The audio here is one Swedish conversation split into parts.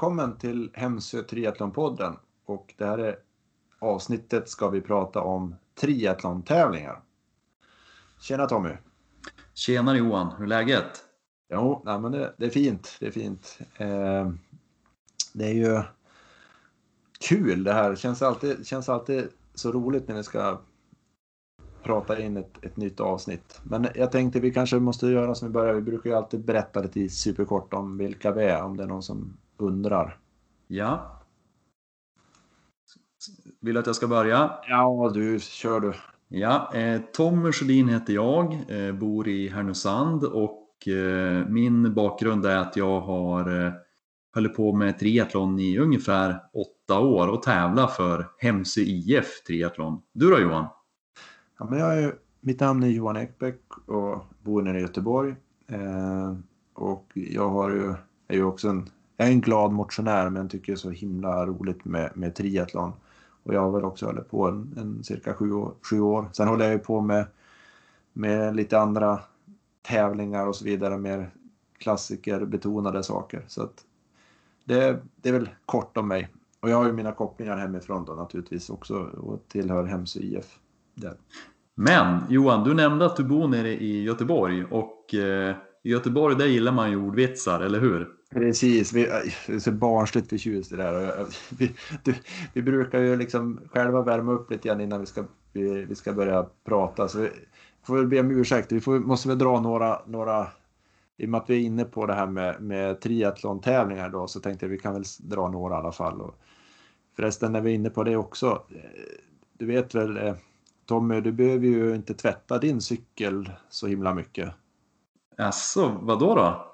Välkommen till Hemsö Triathlonpodden. Och det här är avsnittet ska vi prata om triathlon-tävlingar. Tjena Tommy! Tjenare Johan, hur är läget? Jo, nej, men det, det är fint. Det är fint. Eh, det är ju kul det här. Det känns alltid, känns alltid så roligt när vi ska prata in ett, ett nytt avsnitt. Men jag tänkte vi kanske måste göra som vi börjar. Vi brukar ju alltid berätta lite superkort om vilka vi är, om det är någon som undrar. Ja. Vill du att jag ska börja? Ja, du, kör du. Ja, eh, Tommy Sjödin heter jag, eh, bor i Härnösand och eh, min bakgrund är att jag har eh, hållit på med triathlon i ungefär åtta år och tävlar för Hemsö IF Triathlon. Du då Johan? Ja, men jag är, mitt namn är Johan Ekbäck och bor nere i Göteborg. Eh, och jag har ju, är ju också en, jag är en glad motionär men tycker det är så himla roligt med, med triathlon. Och jag har väl också hållit på en, en cirka sju år, sju år. Sen håller jag ju på med, med lite andra tävlingar och så vidare, mer klassikerbetonade saker. Så att det, det är väl kort om mig. Och jag har ju mina kopplingar hemifrån då naturligtvis också och tillhör Hemsö IF. Där. Men Johan, du nämnde att du bor nere i Göteborg och eh, i Göteborg där gillar man ju ordvitsar, eller hur? Precis, vi är så barnsligt förtjust i det här. Vi, du, vi brukar ju liksom själva värma upp lite grann innan vi ska, vi, vi ska börja prata. Så vi får väl be om ursäkt. Vi får, måste väl dra några, några, i och med att vi är inne på det här med, med triathlon-tävlingar då, så tänkte jag vi kan väl dra några i alla fall. Och förresten, när vi är inne på det också, du vet väl eh, Tommy, du behöver ju inte tvätta din cykel så himla mycket. Alltså, vad då då?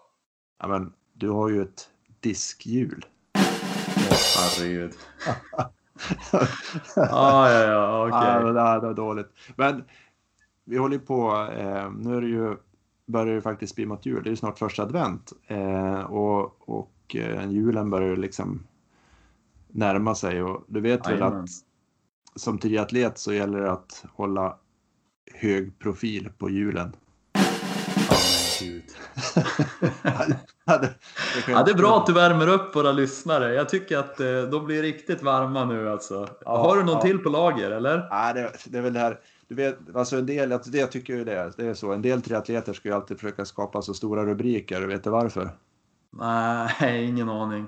Ja, men du har ju ett diskhjul. Herregud. ah, ja, ja, okej. Okay. Ja, det var dåligt. Men vi håller på, eh, nu är det ju, börjar det faktiskt bli mot jul, det är ju snart första advent. Eh, och och eh, julen börjar ju liksom närma sig och du vet väl att som triatlet så gäller det att hålla hög profil på hjulen. Ja, det, ja, det är bra att du värmer upp våra lyssnare. Jag tycker att eh, de blir riktigt varma nu alltså. Ja, Har du någon ja. till på lager eller? Ja, det, det är väl det här. Du vet, alltså en del, det jag tycker ju det, det är så. En del triatleter ska ju alltid försöka skapa så stora rubriker. Vet du varför? Nej, ingen aning.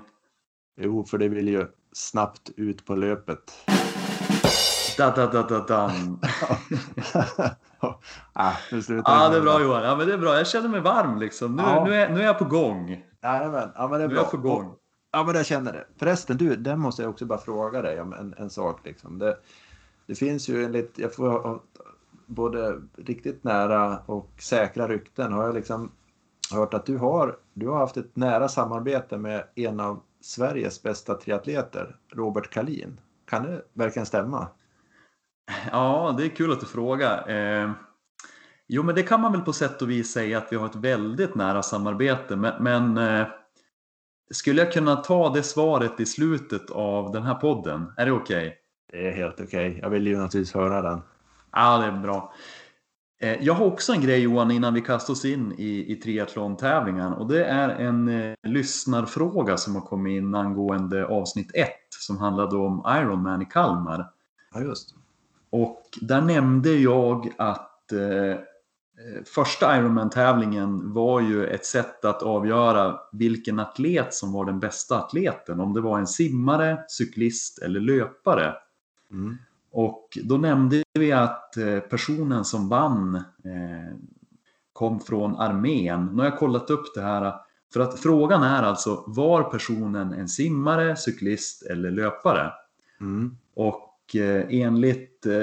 Jo, för det vill ju snabbt ut på löpet. Da, da, da, da, dan. ah, ja, det är bra Johan. Ja, men det är bra. Jag känner mig varm liksom. Nu, ja. nu, är, nu är jag på gång. Jajamän. Ja, men det är nu bra. är jag på gång. Ja, men jag känner det. Förresten, du, där måste jag också bara fråga dig om en, en sak. Liksom. Det, det finns ju enligt, jag får både riktigt nära och säkra rykten har jag liksom hört att du har, du har haft ett nära samarbete med en av Sveriges bästa triatleter, Robert Kalin. Kan det verkligen stämma? Ja, det är kul att du frågar. Eh, jo, men det kan man väl på sätt och vis säga att vi har ett väldigt nära samarbete. Men, men eh, skulle jag kunna ta det svaret i slutet av den här podden? Är det okej? Okay? Det är helt okej. Okay. Jag vill ju naturligtvis höra den. Ja, det är bra. Eh, jag har också en grej Johan innan vi kastar oss in i, i triathlon-tävlingen och det är en eh, lyssnarfråga som har kommit in angående avsnitt 1 som handlade om Ironman i Kalmar. Ja, just och där nämnde jag att eh, första Ironman-tävlingen var ju ett sätt att avgöra vilken atlet som var den bästa atleten. Om det var en simmare, cyklist eller löpare. Mm. Och då nämnde vi att eh, personen som vann eh, kom från armén. Nu har jag kollat upp det här. För att frågan är alltså, var personen en simmare, cyklist eller löpare? Mm. Och Eh, enligt eh,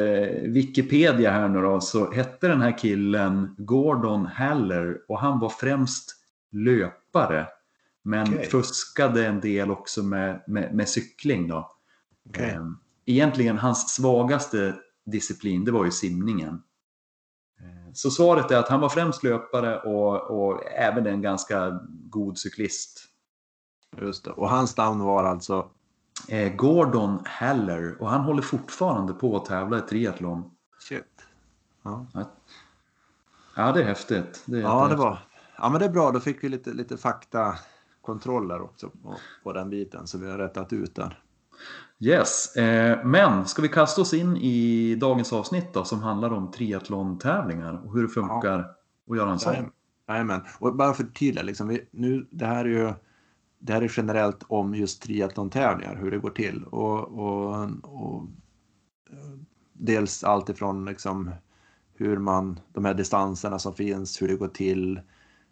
Wikipedia här nu då, så hette den här killen Gordon Haller och han var främst löpare. Men okay. fuskade en del också med, med, med cykling då. Okay. Eh, egentligen hans svagaste disciplin det var ju simningen. Så svaret är att han var främst löpare och, och även en ganska god cyklist. Just det. Och hans namn var alltså? Eh, Gordon Haller och han håller fortfarande på att tävla i triathlon. Shit. Ja. ja, det är häftigt. Det är ja, det var. Ja, men det är bra. Då fick vi lite, lite fakta kontroller också på, på den biten, så vi har rättat ut den. Yes, eh, men ska vi kasta oss in i dagens avsnitt då som handlar om triathlon-tävlingar och hur det funkar ja. att göra en sån? Jajamän, och bara för att förtydliga, liksom, nu, det här är ju det här är generellt om just triathlon-tävlingar, hur det går till. Och, och, och dels allt ifrån liksom hur man, de här distanserna som finns, hur det går till,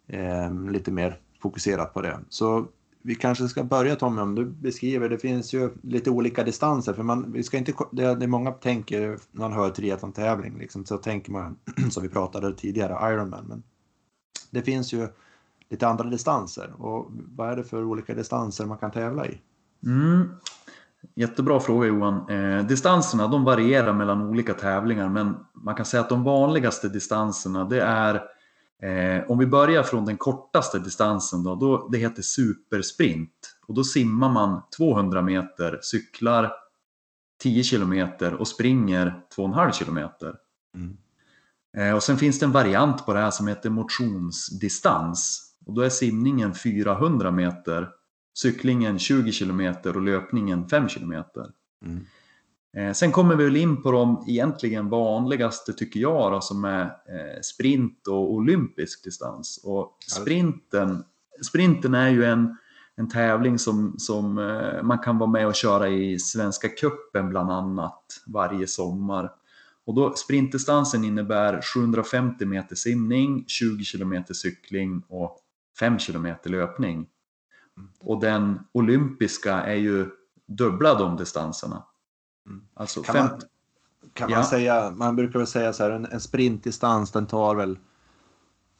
eh, lite mer fokuserat på det. Så vi kanske ska börja Tommy, om du beskriver, det finns ju lite olika distanser, för man, vi ska inte, det, det många tänker, när man hör triathlon-tävling, liksom, så tänker man, som vi pratade tidigare, Ironman, men det finns ju lite andra distanser. Och vad är det för olika distanser man kan tävla i? Mm. Jättebra fråga Johan. Eh, distanserna de varierar mellan olika tävlingar men man kan säga att de vanligaste distanserna det är eh, om vi börjar från den kortaste distansen då, då det heter supersprint och då simmar man 200 meter, cyklar 10 kilometer och springer 2,5 kilometer. Mm. Eh, och sen finns det en variant på det här som heter motionsdistans och då är simningen 400 meter, cyklingen 20 kilometer och löpningen 5 kilometer. Mm. Eh, sen kommer vi väl in på de egentligen vanligaste tycker jag då, som är eh, sprint och olympisk distans. Och sprinten, sprinten är ju en, en tävling som, som eh, man kan vara med och köra i Svenska Kuppen bland annat varje sommar. Och då, sprintdistansen innebär 750 meter simning, 20 kilometer cykling och 5 kilometer löpning. Mm. Och den olympiska är ju dubbla de distanserna. Mm. Alltså kan fem... man, kan ja. man säga, man brukar väl säga så här, en, en sprintdistans den tar väl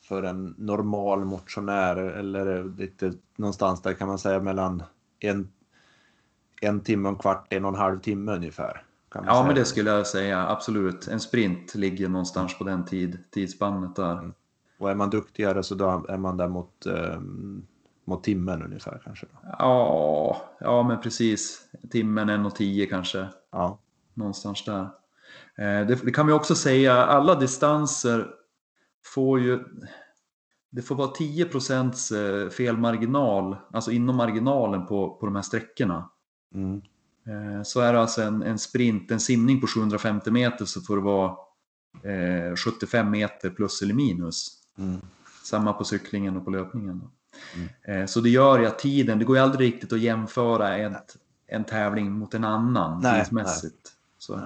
för en normal motionär eller lite någonstans där kan man säga mellan en, en timme och en kvart, en och en halv timme ungefär. ja, men det skulle jag säga absolut. En sprint ligger någonstans på den tid, tidsspannet där. Mm. Och är man duktigare så då är man där mot, eh, mot timmen ungefär kanske? Ja, ja men precis. Timmen, en och tio kanske. Ja. Någonstans där. Eh, det, det, kan vi också säga, alla distanser får ju... Det får vara 10% eh, felmarginal, alltså inom marginalen på, på de här sträckorna. Mm. Eh, så är det alltså en, en sprint, en simning på 750 meter så får det vara eh, 75 meter plus eller minus. Mm. Samma på cyklingen och på löpningen. Mm. Eh, så det gör ju att tiden, det går ju aldrig riktigt att jämföra ett, en tävling mot en annan nej, tidsmässigt. Så.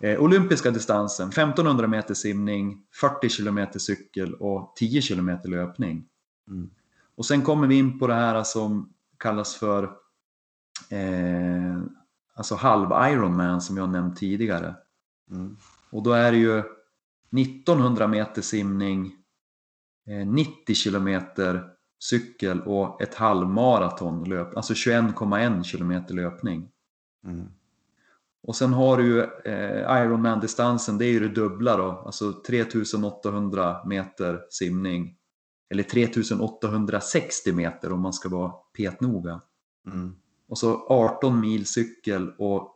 Eh, olympiska distansen, 1500 meter simning, 40 kilometer cykel och 10 kilometer löpning. Mm. Och sen kommer vi in på det här som kallas för eh, alltså halv Ironman som jag nämnt tidigare. Mm. Och då är det ju 1900 meter simning, 90 eh, kilometer cykel och ett halvmaraton löp, alltså 21,1 kilometer löpning. Mm. Och sen har du ju eh, Ironman-distansen, det är ju det dubbla då, alltså 3800 meter simning. Eller 3860 meter om man ska vara petnoga. Mm. Och så 18 mil cykel och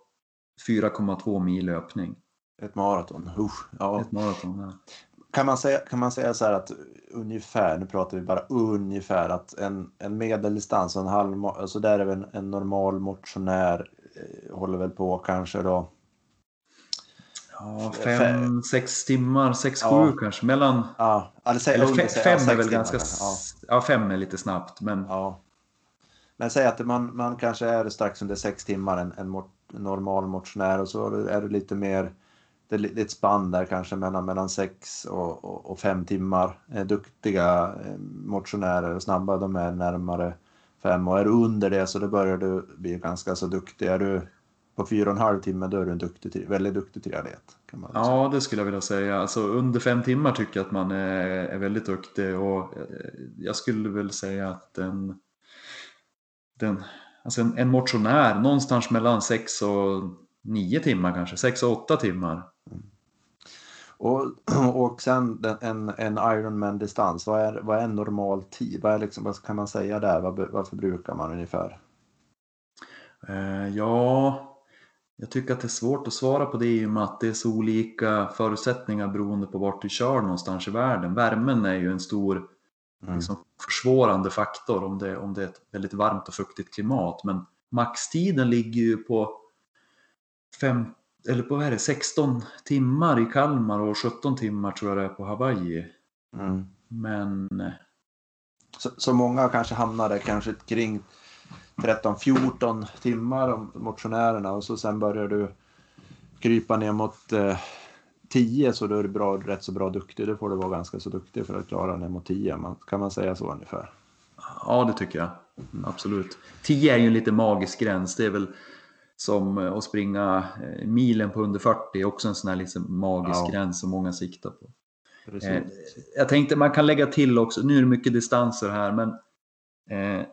4,2 mil löpning. Ett maraton, Usch, ja. Ett maraton, ja. Kan man, säga, kan man säga så här att ungefär, nu pratar vi bara ungefär, att en, en medeldistans en halv, alltså där är en, en normal motionär eh, håller väl på kanske då Ja, fem, sex timmar, sex, ja. sju kanske. Mellan... Ja, alltså, eller fem, fem är väl ganska... Ja. ja. fem är lite snabbt, men... Ja. Men säg att man, man kanske är strax under sex timmar en, en, normal motionär och så är det lite mer det är ett spann där kanske mellan, mellan sex och, och, och fem timmar. Eh, duktiga eh, motionärer och snabba, de är närmare fem och är du under det så då börjar du bli ganska så duktig. Är du på fyra och en halv timme då är du en duktig, väldigt duktig triatlet. ja, det skulle jag vilja säga. Alltså, under fem timmar tycker jag att man är, är väldigt duktig och eh, jag skulle väl säga att den, den alltså en, en motionär någonstans mellan sex och nio timmar kanske, sex och åtta timmar. Och, och sen en, en Ironman-distans, vad är, vad är en normal tid? Vad, är liksom, vad kan man säga där? Vad, vad förbrukar man ungefär? Eh, ja, jag tycker att det är svårt att svara på det i och med att det är så olika förutsättningar beroende på vart du kör någonstans i världen. Värmen är ju en stor mm. liksom försvårande faktor om det, om det är ett väldigt varmt och fuktigt klimat. Men maxtiden ligger ju på, fem, eller på vad är det, 16 timmar i Kalmar och 17 timmar tror jag det är på Hawaii. Mm. Men... Så, så många kanske hamnade kanske kring 13-14 timmar om motionärerna och så sen börjar du krypa ner mot eh, 10 så då är du bra, rätt så bra duktig. Då får du vara ganska så duktig för att klara ner mot 10. Man, kan man säga så ungefär? Ja, det tycker jag. Absolut. 10 är ju en lite magisk gräns. Det är väl som eh, att springa eh, milen på under 40, också en sån här liksom magisk ja. gräns som många siktar på. Eh, jag tänkte man kan lägga till också, nu är det mycket distanser här, men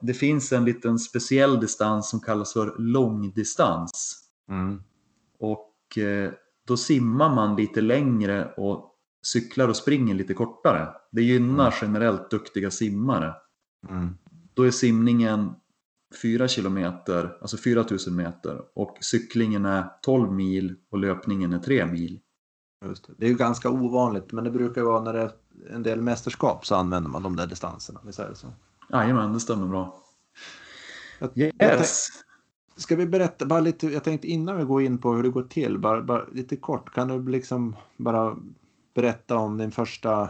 det finns en liten speciell distans som kallas för långdistans. Mm. Och då simmar man lite längre och cyklar och springer lite kortare. Det gynnar mm. generellt duktiga simmare. Mm. Då är simningen 4 kilometer, alltså 4000 meter och cyklingen är 12 mil och löpningen är 3 mil. Just det. det är ju ganska ovanligt men det brukar vara när det är en del mästerskap så använder man de där distanserna. Vi säger så. Jajamän, det stämmer bra. Yes. Jag Ska vi berätta bara lite, jag tänkte innan vi går in på hur det går till, bara, bara lite kort, kan du liksom bara berätta om din första,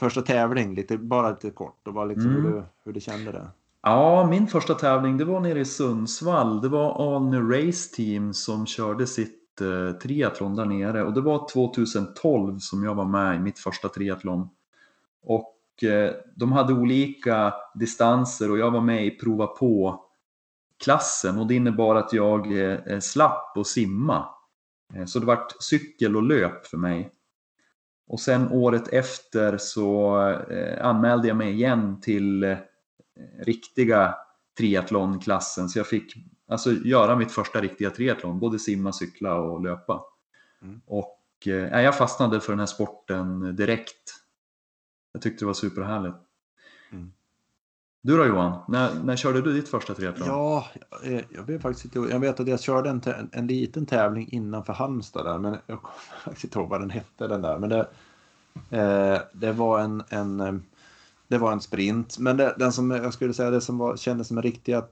första tävling, lite, bara lite kort och bara liksom mm. hur, du, hur du kände det? Ja, min första tävling det var nere i Sundsvall. Det var Alny Race Team som körde sitt eh, triathlon där nere och det var 2012 som jag var med i mitt första triathlon. Och eh, de hade olika distanser och jag var med i prova på klassen och det innebar att jag eh, slapp och simma. Eh, så det vart cykel och löp för mig. Och sen året efter så eh, anmälde jag mig igen till eh, riktiga triathlonklassen så jag fick alltså göra mitt första riktiga triathlon, både simma, cykla och löpa. Mm. Och eh, jag fastnade för den här sporten direkt. Jag tyckte det var superhärligt. Mm. Du då Johan, när, när körde du ditt första triathlon? Ja, jag vet faktiskt inte. Jag vet att jag körde en, en, en liten tävling innanför Halmstad där, men jag kommer faktiskt inte ihåg vad den hette den där. Men det, eh, det var en, en, det var en sprint. Men det, den som jag skulle säga det som var, kändes som en riktiga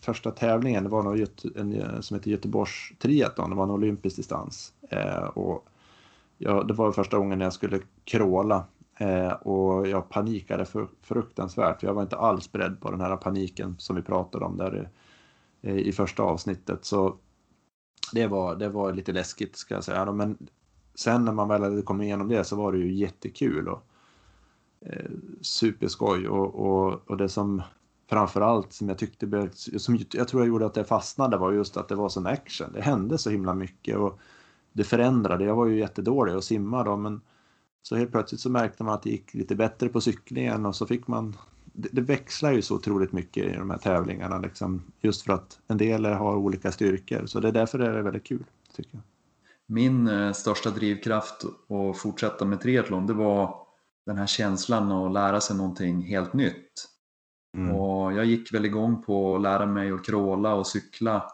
första tävlingen, det var nog en som heter Göteborgs triathlon. Det var en olympisk distans. Eh, och jag, det var första gången jag skulle kråla Eh, och jag panikade för, fruktansvärt. Jag var inte alls beredd på den här paniken som vi pratade om där eh, i första avsnittet. Så det var, det var lite läskigt ska jag säga. Men sen när man väl hade kommit igenom det så var det ju jättekul och eh, superskoj. Och, och, och det som framförallt som jag tyckte, som jag tror jag gjorde att det fastnade var just att det var sån action. Det hände så himla mycket och det förändrade. Jag var ju jättedålig att simma då men så helt plötsligt så märkte man att det gick lite bättre på cyklingen och så fick man det, det växlar ju så otroligt mycket i de här tävlingarna liksom, just för att en del har olika styrkor så det är därför det är väldigt kul. tycker jag. Min eh, största drivkraft att fortsätta med triathlon det var den här känslan att lära sig någonting helt nytt. Mm. Och jag gick väl igång på att lära mig att kråla och cykla.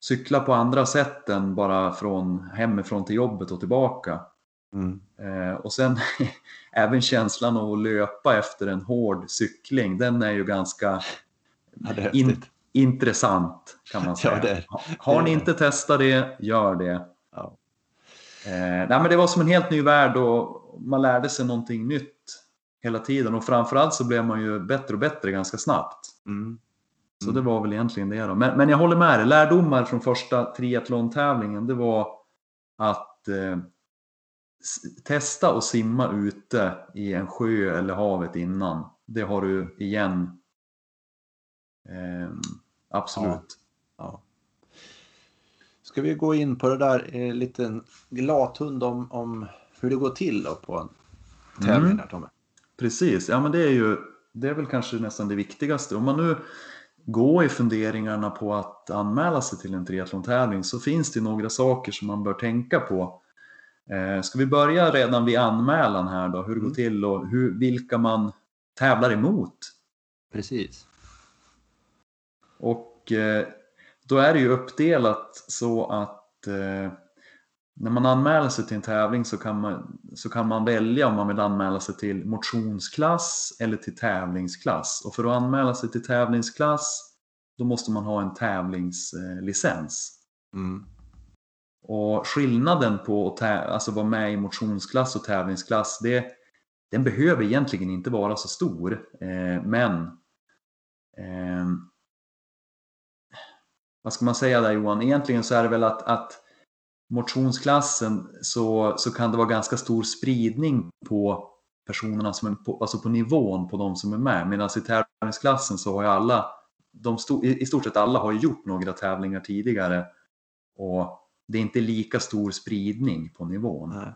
Cykla på andra sätt än bara från hemifrån till jobbet och tillbaka. Mm. Eh, och sen även känslan av att löpa efter en hård cykling, den är ju ganska ja, in, intressant kan man säga. Ja, det är, Har ni inte testat det, gör det. Eh, nej, men det var som en helt ny värld och man lärde sig någonting nytt hela tiden och framförallt så blev man ju bättre och bättre ganska snabbt. Mm. Så det var väl egentligen det då. Men, men jag håller med dig, lärdomar från första triathlon-tävlingen det var att eh, testa att simma ute i en sjö eller havet innan. Det har du igen. Eh, absolut. Ja. ja. Ska vi gå in på det där eh, liten lathund om, om hur det går till då på en tävling mm. Tommy? Precis, ja men det är ju det är väl kanske nästan det viktigaste. Om man nu går i funderingarna på att anmäla sig till en triathlon-tävling så finns det några saker som man bör tänka på Eh, ska vi börja redan vid anmälan här då, hur det går mm. till och hur, vilka man tävlar emot? Precis. Och eh, då är det ju uppdelat så att eh, när man anmäler sig till en tävling så kan, man, så kan man välja om man vill anmäla sig till motionsklass eller till tävlingsklass. Och för att anmäla sig till tävlingsklass då måste man ha en tävlingslicens. Mm. Och skillnaden på att alltså vara med i motionsklass och tävlingsklass, det, den behöver egentligen inte vara så stor. Eh, men eh, vad ska man säga där Johan? Egentligen så är det väl att, att motionsklassen så, så kan det vara ganska stor spridning på personerna som är på, alltså på nivån på de som är med. Medan i tävlingsklassen så har ju alla, de sto, i stort sett alla har gjort några tävlingar tidigare och det är inte lika stor spridning på nivån. Nej.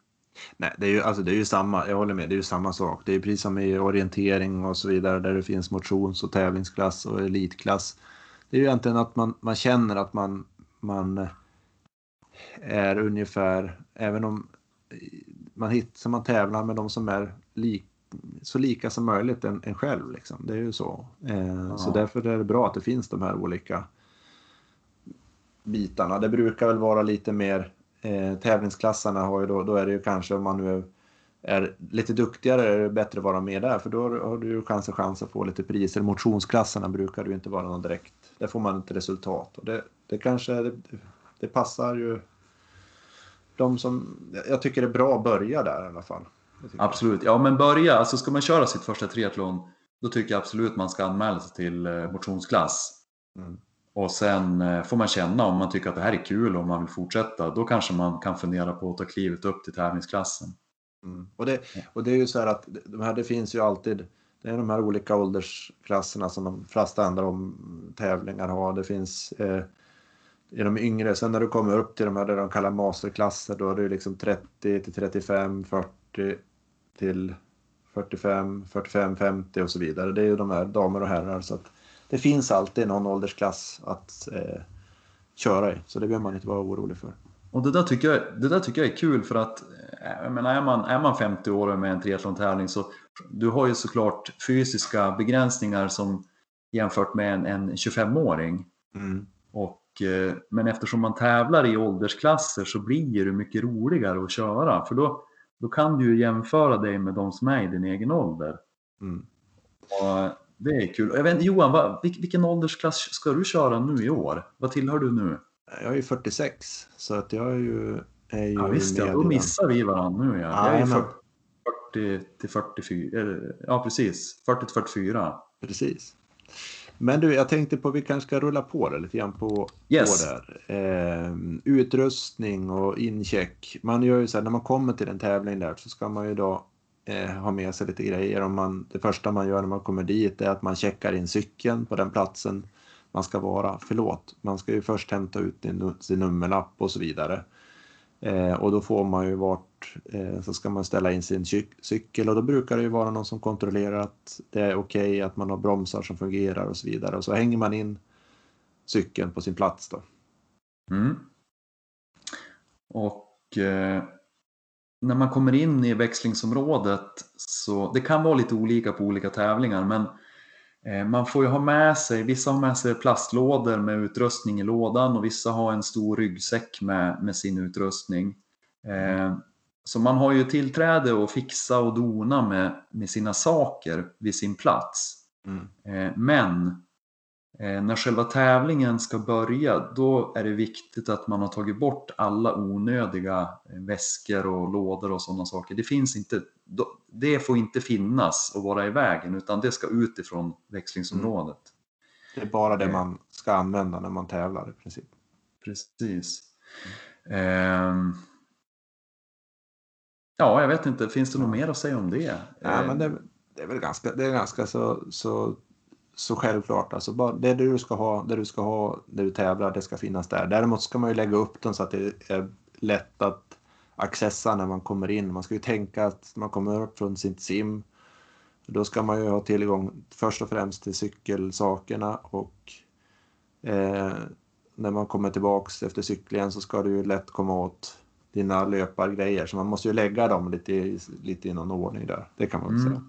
Nej, det är ju, alltså det är ju samma, jag håller med, det är ju samma sak. Det är precis som i orientering och så vidare där det finns motions och tävlingsklass och elitklass. Det är ju egentligen att man, man känner att man, man är ungefär, även om man, hit, man tävlar med de som är lik, så lika som möjligt en, en själv. Liksom. Det är ju så. Eh, ja. Så därför är det bra att det finns de här olika bitarna. Det brukar väl vara lite mer eh, tävlingsklassarna har ju då, då är det ju kanske om man nu är, är lite duktigare är det bättre att vara med där för då har du ju kanske chans att få lite priser. Motionsklasserna brukar ju inte vara någon direkt, där får man inte resultat och det, det kanske det, det passar ju de som, jag tycker det är bra att börja där i alla fall. Absolut, ja men börja, alltså ska man köra sitt första triathlon då tycker jag absolut man ska anmäla sig till eh, motionsklass. Mm. Och sen eh, får man känna om man tycker att det här är kul och om man vill fortsätta. Då kanske man kan fundera på att ta klivet upp till tävlingsklassen. Mm. Och, det, och det är ju så här att de här, det finns ju alltid det är de här olika åldersklasserna som de flesta andra om tävlingar har. Det finns eh, i de yngre, sen när du kommer upp till de här där de kallar masterklasser då är det liksom 30 till 35, 40 till 45, 45, 50 och så vidare. Det är ju de här damer och herrar så att det finns alltid någon åldersklass att eh, köra i, så det behöver man inte vara orolig för. Och det där tycker jag, det där tycker jag är kul för att eh, jag menar, är, man, är man 50 år med en triathlon-tävling så du har ju såklart fysiska begränsningar som jämfört med en, en 25-åring. Mm. Och, eh, men eftersom man tävlar i åldersklasser så blir det mycket roligare att köra för då, då kan du ju jämföra dig med de som är i din egen ålder. Mm. Och det är kul. Jag vet, Johan, vad, vilken åldersklass ska du köra nu i år? Vad tillhör du nu? Jag är ju 46, så att jag är ju, är ju Ja visst ja, då missar vi varandra nu. Ja. Jag är 40 till 44, ja precis, 40 till 44. Precis. Men du, jag tänkte på vi kanske ska rulla på det lite grann på, yes. på där. Eh, utrustning och incheck. Man gör ju så här, när man kommer till en tävling där så ska man ju då eh, ha med sig lite grejer. Om man, det första man gör när man kommer dit är att man checkar in cykeln på den platsen man ska vara. Förlåt, man ska ju först hämta ut sin nummerlapp och så vidare. Eh, och då får man ju vart, eh, så ska man ställa in sin cykel och då brukar det ju vara någon som kontrollerar att det är okej, okay, att man har bromsar som fungerar och så vidare. Och så hänger man in cykeln på sin plats då. Mm. Och eh, när man kommer in i växlingsområdet så det kan vara lite olika på olika tävlingar men man får ju ha med sig, vissa har med sig plastlådor med utrustning i lådan och vissa har en stor ryggsäck med, med sin utrustning. Eh, så man har ju tillträde att fixa och dona med, med sina saker vid sin plats. Mm. Eh, men Eh, när själva tävlingen ska börja då är det viktigt att man har tagit bort alla onödiga eh, väskor och lådor och sådana saker. Det, finns inte, det får inte finnas och vara i vägen utan det ska ut ifrån växlingsområdet. Mm. Det är bara det eh. man ska använda när man tävlar i princip. Precis. Mm. ja, jag vet inte, finns det något mer att säga om det? Ja, men det, det är väl ganska, det är ganska så, så så självklart. Alltså bara det du ska ha, det du ska ha där du tävlar, det ska finnas där. Däremot ska man ju lägga upp dem så att det är lätt att accessa när man kommer in. Man ska ju tänka att man kommer upp från sin sim. Då ska man ju ha tillgång först och främst till cykelsakerna och eh, när man kommer tillbaks efter cyklingen så ska du ju lätt komma åt dina löpargrejer. Så man måste ju lägga dem lite, lite i någon ordning där. Det kan man väl mm. säga.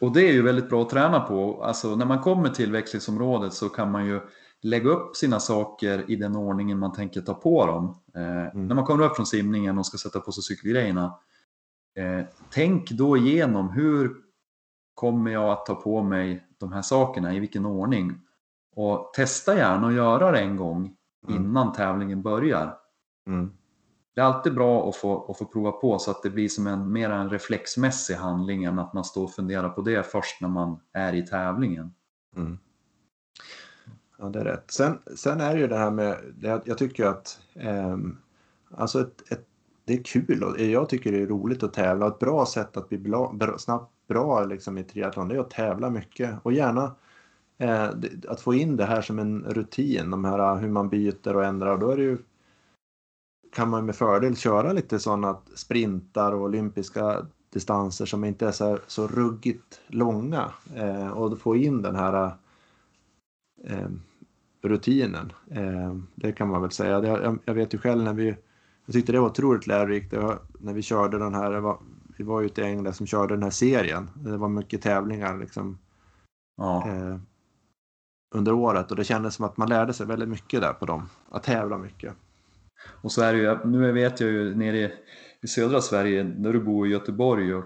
Och det är ju väldigt bra att träna på. Alltså när man kommer till växlingsområdet så kan man ju lägga upp sina saker i den ordningen man tänker ta på dem. Eh, mm. När man kommer upp från simningen och ska sätta på sig cykelgrejerna, eh, tänk då igenom hur kommer jag att ta på mig de här sakerna, i vilken ordning? Och testa gärna att göra det en gång mm. innan tävlingen börjar. Mm. Det är alltid bra att få, att få prova på så att det blir som en mer en reflexmässig handling än att man står och funderar på det först när man är i tävlingen. Mm. Ja, det är rätt. Sen, sen är det ju det här med, jag tycker att eh, alltså ett, ett, det är kul och jag tycker det är roligt att tävla. Ett bra sätt att bli bra, snabbt bra liksom i triathlon det är att tävla mycket och gärna eh, att få in det här som en rutin, de här hur man byter och ändrar. Och då är det ju, kan man med fördel köra lite sådana sprintar och olympiska distanser som inte är så, så ruggigt långa eh, och få in den här eh, rutinen. Eh, det kan man väl säga. Jag, jag, vet ju själv när vi, jag tyckte det var otroligt lärorikt var, när vi körde den här, var, vi var ute i England som körde den här serien. Det var mycket tävlingar liksom. Ja. Eh, under året och det kändes som att man lärde sig väldigt mycket där på dem, att tävla mycket. Och så är det ju, nu vet jag ju nere i södra Sverige, där du bor i Göteborg och,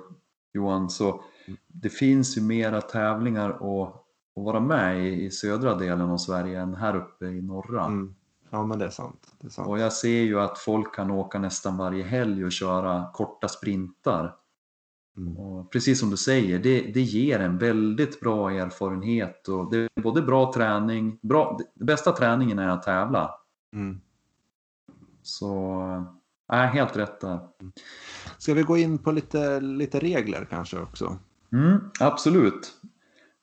Johan, så det finns ju mera tävlingar att, att vara med i, i södra delen av Sverige än här uppe i norra. Mm. Ja men det är, sant. det är sant. Och jag ser ju att folk kan åka nästan varje helg och köra korta sprintar. Mm. Precis som du säger, det, det ger en väldigt bra erfarenhet och det är både bra träning, bra, bästa träningen är att tävla. Mm. Så, äh, helt rätt där. Ska vi gå in på lite, lite regler kanske också? Mm, absolut.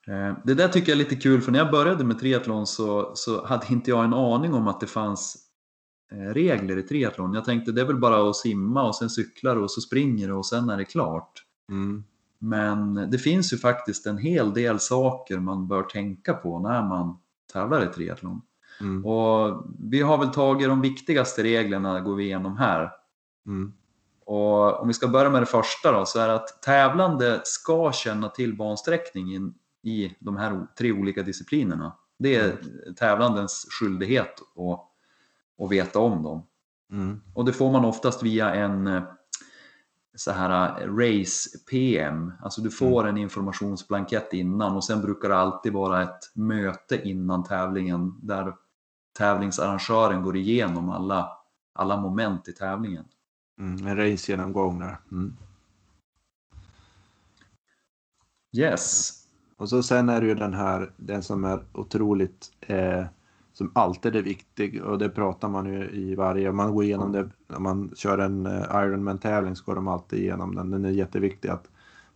Eh, det där tycker jag är lite kul för när jag började med triathlon så, så hade inte jag en aning om att det fanns eh, regler i triathlon. Jag tänkte det är väl bara att simma och sen cyklar och så springer och sen är det klart. Mm. Men det finns ju faktiskt en hel del saker man bör tänka på när man tävlar i triathlon. Mm. Och vi har väl tagit de viktigaste reglerna går vi igenom här. Mm. Och om vi ska börja med det första då, så är det att tävlande ska känna till bansträckningen i de här tre olika disciplinerna. Det är mm. tävlandens skyldighet att, att veta om dem. Mm. Och det får man oftast via en så här äh, race PM, alltså du får mm. en informationsblankett innan och sen brukar det alltid vara ett möte innan tävlingen där tävlingsarrangören går igenom alla, alla moment i tävlingen. Mm, en racegenomgång där. Mm. Yes. Och så sen är det ju den här, den som är otroligt eh, som alltid är viktig och det pratar man ju i varje, man går igenom det, om man kör en eh, Ironman-tävling så går de alltid igenom den. Den är jätteviktig att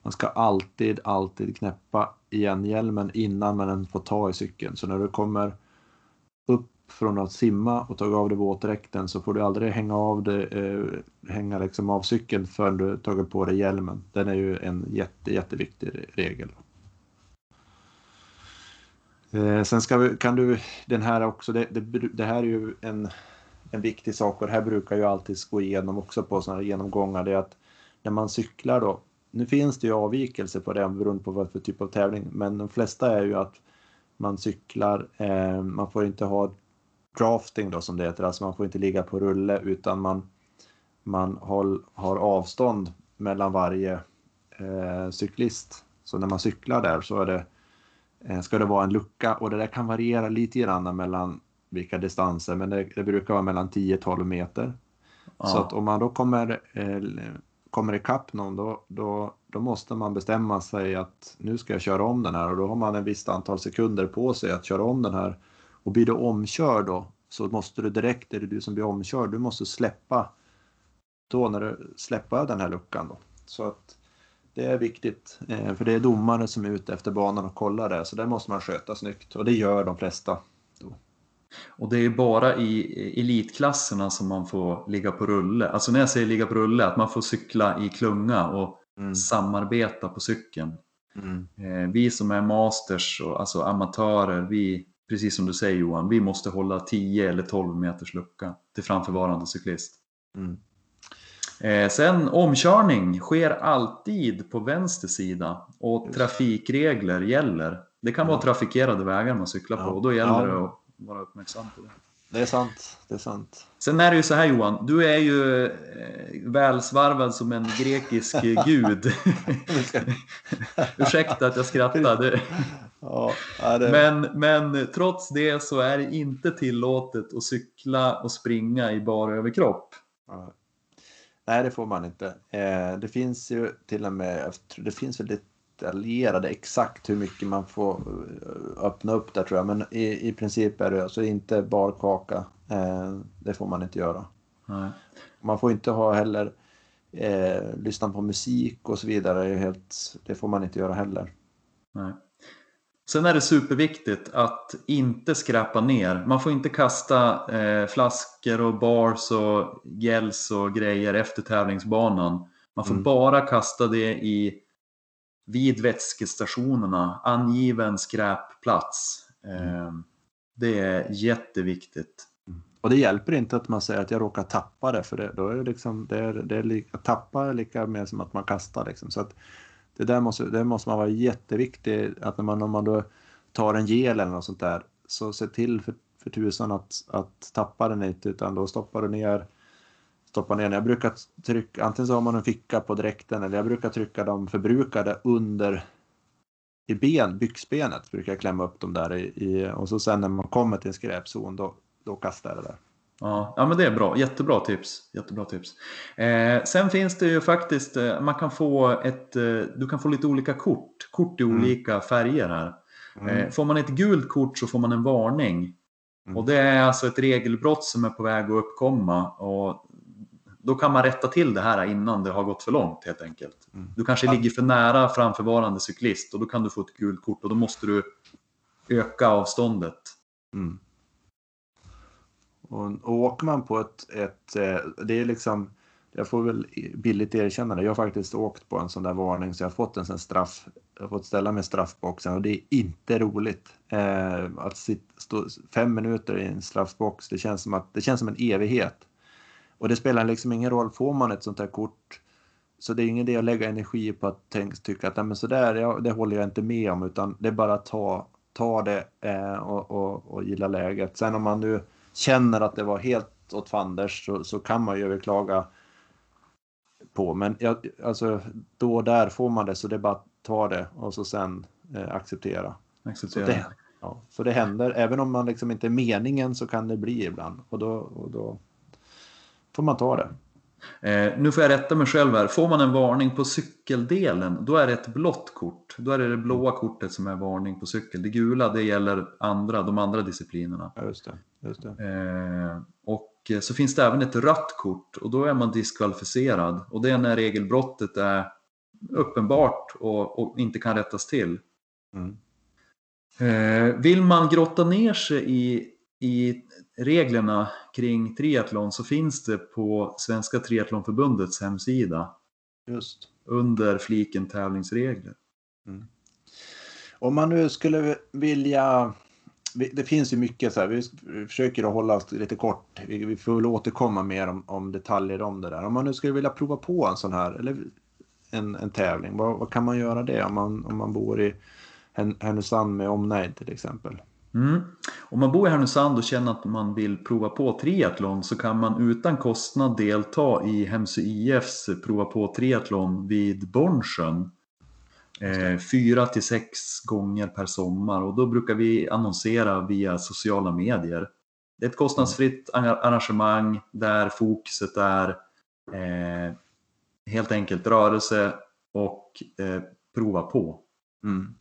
man ska alltid, alltid knäppa igen hjälmen innan man får ta i cykeln. Så när du kommer från att simma och tagit av dig våtdräkten så får du aldrig hänga av, det, eh, hänga liksom av cykeln förrän du tagit på dig hjälmen. Den är ju en jätte, jätteviktig regel. Eh, sen ska vi, kan du, den här också, det, det, det, här är ju en, en viktig sak och det här brukar ju alltid gå igenom också på sådana här genomgångar. Det är att när man cyklar då, nu finns det ju avvikelser på det beroende på vad för typ av tävling, men de flesta är ju att man cyklar, eh, man får inte ha drafting då som det heter, alltså man får inte ligga på rulle utan man, man håll, har avstånd mellan varje eh, cyklist. Så när man cyklar där så är det Eh, ska det vara en lucka och det där kan variera lite grann mellan vilka distanser men det, det brukar vara mellan 10-12 meter. Ja. Så att om man då kommer, eh, kommer ikapp någon då, då, då måste man bestämma sig att nu ska jag köra om den här och då har man en visst antal sekunder på sig att köra om den här. Och blir du omkörd då så måste du direkt, är det du som blir omkörd, du måste släppa då när du släpper den här luckan då. Så att det är viktigt, eh, för det är domare som är ute efter banan och kollar det, så det måste man sköta snyggt och det gör de flesta. Då. Och det är bara i elitklasserna som man får ligga på rulle. Alltså när jag säger ligga på rulle, att man får cykla i klunga och mm. samarbeta på cykeln. Mm. Eh, vi som är masters, och, alltså amatörer, vi, precis som du säger Johan, vi måste hålla 10 eller 12 meters lucka till framförvarande cyklist. Mm. Eh, sen omkörning sker alltid på vänster sida och trafikregler gäller. Det kan vara trafikerade vägar man cyklar på och då gäller ja. det att vara uppmärksam på det. Det är sant. Det är sant. Sen är det ju så här Johan, du är ju eh, välsvarvad som en grekisk gud. Ursäkta att jag skrattar. Ja, det... men, men trots det så är det inte tillåtet att cykla och springa i bara överkropp. Ja. Nej, det får man inte. Eh, det finns ju till och med, det finns väl detaljerade exakt hur mycket man får eh, öppna upp där tror jag. Men i, i princip är det alltså inte barkaka. Eh, det får man inte göra. Nej. Man får inte ha heller eh, lyssna på musik och så vidare. Det, helt, det får man inte göra heller. Nej. Sen är det superviktigt att inte skräpa ner. Man får inte kasta eh, flaskor och bars och gels och grejer efter tävlingsbanan. Man får mm. bara kasta det i vid vätskestationerna, angiven skräpplats. Eh, det är jätteviktigt. Mm. Och det hjälper inte att man säger att jag råkar tappa det, för det, då är det liksom, det är, det är lika, tappa är lika med som att man kastar. Liksom. Så att det där måste, det måste man vara jätteviktig, att när man, om man då tar en gel eller något sånt där, så se till för, för tusan att, att tappa den inte, utan då stoppar du ner stoppa ner den. Jag brukar trycka, antingen så har man en ficka på dräkten eller jag brukar trycka de förbrukade under i ben, byxbenet brukar jag klämma upp dem där i, i, och så sen när man kommer till en skräpzon då, då kastar jag det där. Ja, ja men det är bra, jättebra tips. Jättebra tips. Eh, sen finns det ju faktiskt, eh, man kan få ett, eh, du kan få lite olika kort, kort i mm. olika färger här. Mm. Eh, får man ett gult kort så får man en varning. Mm. Och det är alltså ett regelbrott som är på väg att uppkomma och då kan man rätta till det här innan det har gått för långt helt enkelt. Mm. Du kanske ligger för nära framförvarande cyklist och då kan du få ett gult kort och då måste du öka avståndet. Mm. Och, och åker man på ett, ett, eh, det är liksom, jag får väl billigt erkänna det, jag har faktiskt åkt på en sån där varning så jag har fått en sån straff, jag har fått ställa mig i straffboxen och det är inte roligt. Eh, att sitta, stå fem minuter i en straffbox, det känns som, att, det känns som en evighet. Och det spelar liksom ingen roll, får man ett sånt här kort så det är ingen idé att lägga energi på att tänk, tycka att men sådär, ja, det håller jag inte med om utan det är bara att ta, ta det eh, och, och, och gilla läget. Sen om man nu känner att det var helt åt fanders så, så kan man ju överklaga på. Men jag, alltså, då och där får man det så det är bara att ta det och så sen eh, acceptera. acceptera. Så, det, ja, så det händer, även om man liksom inte är meningen så kan det bli ibland och då, och då får man ta det. Eh, nu får jag rätta mig själv här. Får man en varning på cykeldelen, då är det ett blått kort. Då är det det blåa kortet som är varning på cykel. Det gula, det gäller andra, de andra disciplinerna. Ja, Eh, och så finns det även ett rött kort och då är man diskvalificerad. Och det är när regelbrottet är uppenbart och, och inte kan rättas till. Mm. Eh, vill man grotta ner sig i, i reglerna kring triathlon så finns det på Svenska Triathlonförbundets hemsida. Just. Under fliken tävlingsregler. Mm. Om man nu skulle vilja det finns ju mycket så här, vi försöker att hålla oss lite kort. Vi, vi får väl återkomma mer om, om, detaljer om det där. Om man nu skulle vilja prova på en sån här, eller en, en tävling, vad, vad kan man göra det om man, om man bor i Härnösand med omnejd till exempel? Mm. Om man bor i Härnösand och känner att man vill prova på triathlon så kan man utan kostnad delta i Hemsö IFs prova på triathlon vid Bornsjön. Eh, fyra till sex gånger per sommar och då brukar vi annonsera via sociala medier. Det är ett kostnadsfritt arrangemang där fokuset är eh, helt enkelt rörelse och eh, prova på. Mm.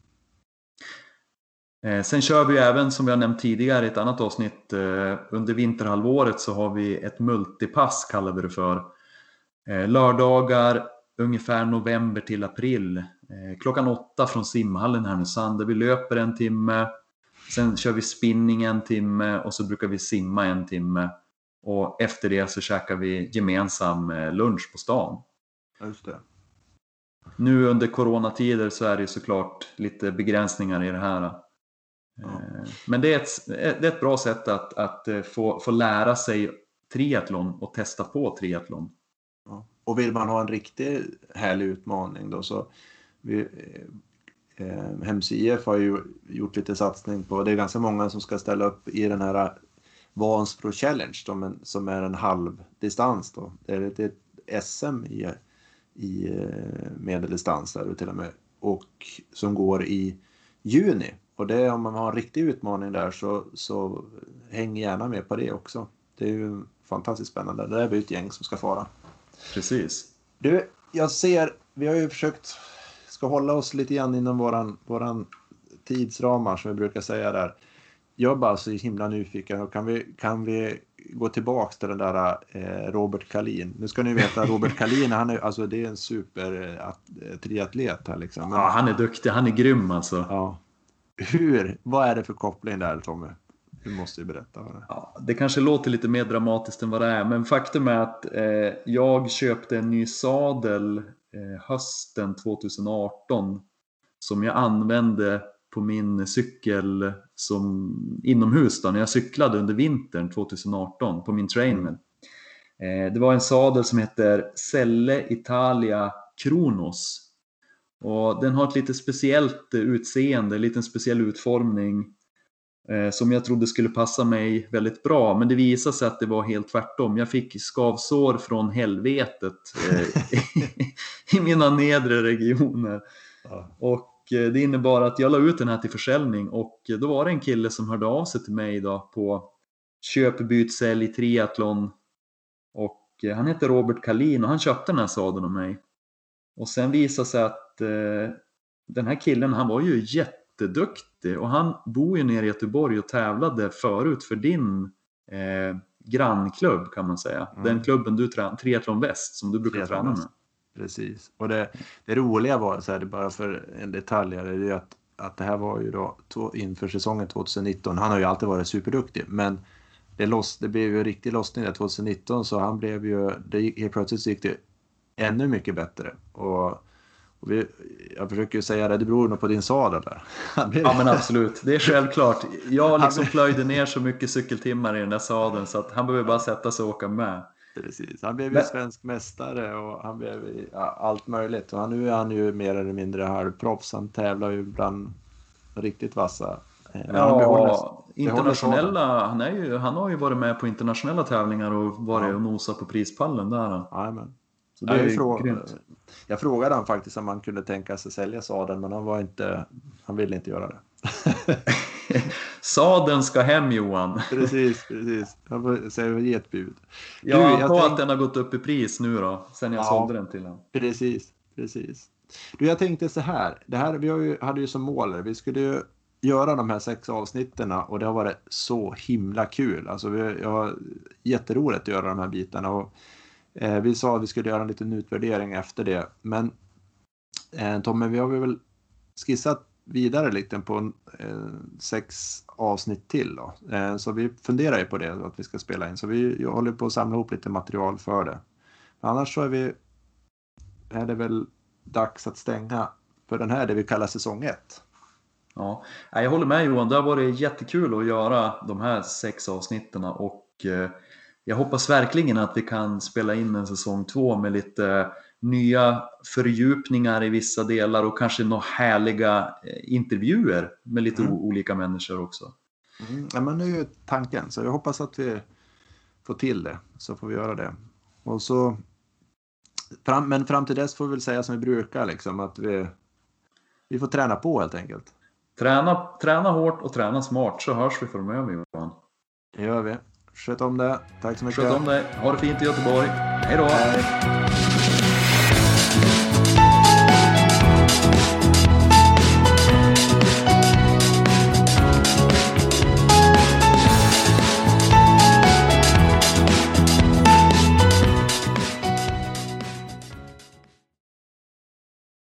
Eh, sen kör vi även, som vi har nämnt tidigare i ett annat avsnitt, eh, under vinterhalvåret så har vi ett multipass kallar vi det för. Eh, lördagar ungefär november till april. Klockan åtta från simhallen Härnösand där vi löper en timme. Sen kör vi spinning en timme och så brukar vi simma en timme. Och efter det så käkar vi gemensam lunch på stan. Just det. Nu under coronatider så är det såklart lite begränsningar i det här. Ja. Eh, men det är, ett, det är ett bra sätt att, att eh, få, få lära sig triathlon och testa på triathlon. Och vill man ha en riktigt härlig utmaning då så vi, Eh, eh Hems IF har ju gjort lite satsning på, det är ganska många som ska ställa upp i den här eh, Vansbro Challenge som, en, som är en halvdistans då. Det är ett SM i, i eh, medeldistans där till och med och som går i juni. Och det om man har en riktig utmaning där så, så häng gärna med på det också. Det är ju fantastiskt spännande. Det är vi ett gäng som ska fara. Precis. Du, jag ser, vi har ju försökt, ska hålla oss lite grann inom våran, våran tidsramar som vi brukar säga där. Jag är bara så himla nyfiken och kan vi, kan vi gå tillbaks till den där eh, Robert Kalin. Nu ska ni veta Robert Kalin, han är, alltså, det är en super eh, triatlet här liksom. Men, ja, han är duktig, han är grym alltså. Ja. Hur, vad är det för koppling där Tommy? Du måste ju berätta. Vad det. Ja, det kanske låter lite mer dramatiskt än vad det är, men faktum är att eh, jag köpte en ny sadel eh, hösten 2018 som jag använde på min cykel som inomhus då, när jag cyklade under vintern 2018 på min Trainman. Eh, det var en sadel som heter Selle Italia Kronos. Och den har ett lite speciellt utseende, en liten speciell utformning eh, som jag trodde skulle passa mig väldigt bra. Men det visade sig att det var helt tvärtom. Jag fick skavsår från helvetet eh, i mina nedre regioner. Ja. Och Eh, det innebar att jag la ut den här till försäljning och då var det en kille som hörde av sig till mig då på köp, byt, sälj, triathlon och eh, han heter Robert Kalin och han köpte den här sadeln av mig. Och sen visade sig att eh, den här killen han var ju jätteduktig och han bor ju nere i Göteborg och tävlade förut för din eh, grannklubb kan man säga. Mm. Den klubben du tränar, Triathlon Väst som du brukar träna med. Precis. Och det, det roliga var, så här, det bara för en detalj, är det att, att det här var ju då inför säsongen 2019. Han har ju alltid varit superduktig, men det, loss, det blev ju en riktig lossning där 2019 så han blev ju, det helt plötsligt gick det ännu mycket bättre. Och, och vi, jag försöker ju säga det, det beror nog på din sadel där. Ja men absolut, det är självklart. Jag liksom plöjde ner så mycket cykeltimmar i den där sadeln så att han behöver bara sätta sig och åka med. Precis, han blev ju Men... svensk mästare och han blev ja, allt möjligt. Och nu är han ju mer eller mindre halvproffs. Han tävlar ju bland riktigt vassa. Eh, men ja, han behåller, internationella, han, är ju, han har ju varit med på internationella tävlingar och varit ja. och nosat på prispallen där. Jajamän. Så det är jag, fråga, jag frågade han faktiskt om han kunde tänka sig sälja sadeln men han var inte, han ville inte göra det. Sadeln ska hem Johan. Precis, precis. Jag får säga ge ett bud. Ja, du, jag tänk... att den har gått upp i pris nu då, sen jag ja, sålde den till honom. Precis, precis. Du, jag tänkte så här. Det här vi ju, hade ju som mål, vi skulle ju göra de här sex avsnitten och det har varit så himla kul. Alltså vi, jag har jätteroligt att göra de här bitarna och eh, vi sa att vi skulle göra en liten utvärdering efter det. Men eh, Tommy, vi har väl skissat vidare lite på eh, sex avsnitt till. Då. Eh, så vi funderar ju på det, att vi ska spela in. Så vi håller på att samla ihop lite material för det. Men annars så är, vi, är det väl dags att stänga för den här, det vi kallar säsong 1. Ja, jag håller med Johan. Det har varit jättekul att göra de här sex avsnitten och eh, jag hoppas verkligen att vi kan spela in en säsong 2 med lite nya fördjupningar i vissa delar och kanske några härliga eh, intervjuer med lite mm. olika människor också. Mm. Ja, men det är ju tanken, så jag hoppas att vi får till det, så får vi göra det. Och så, fram, men fram till dess får vi väl säga som vi brukar, liksom, att vi, vi får träna på helt enkelt. Träna, träna hårt och träna smart så hörs vi framöver Johan. Det gör vi. Sköt om det. Tack så mycket. Sköt om dig. Ha det fint i Göteborg. Hej då!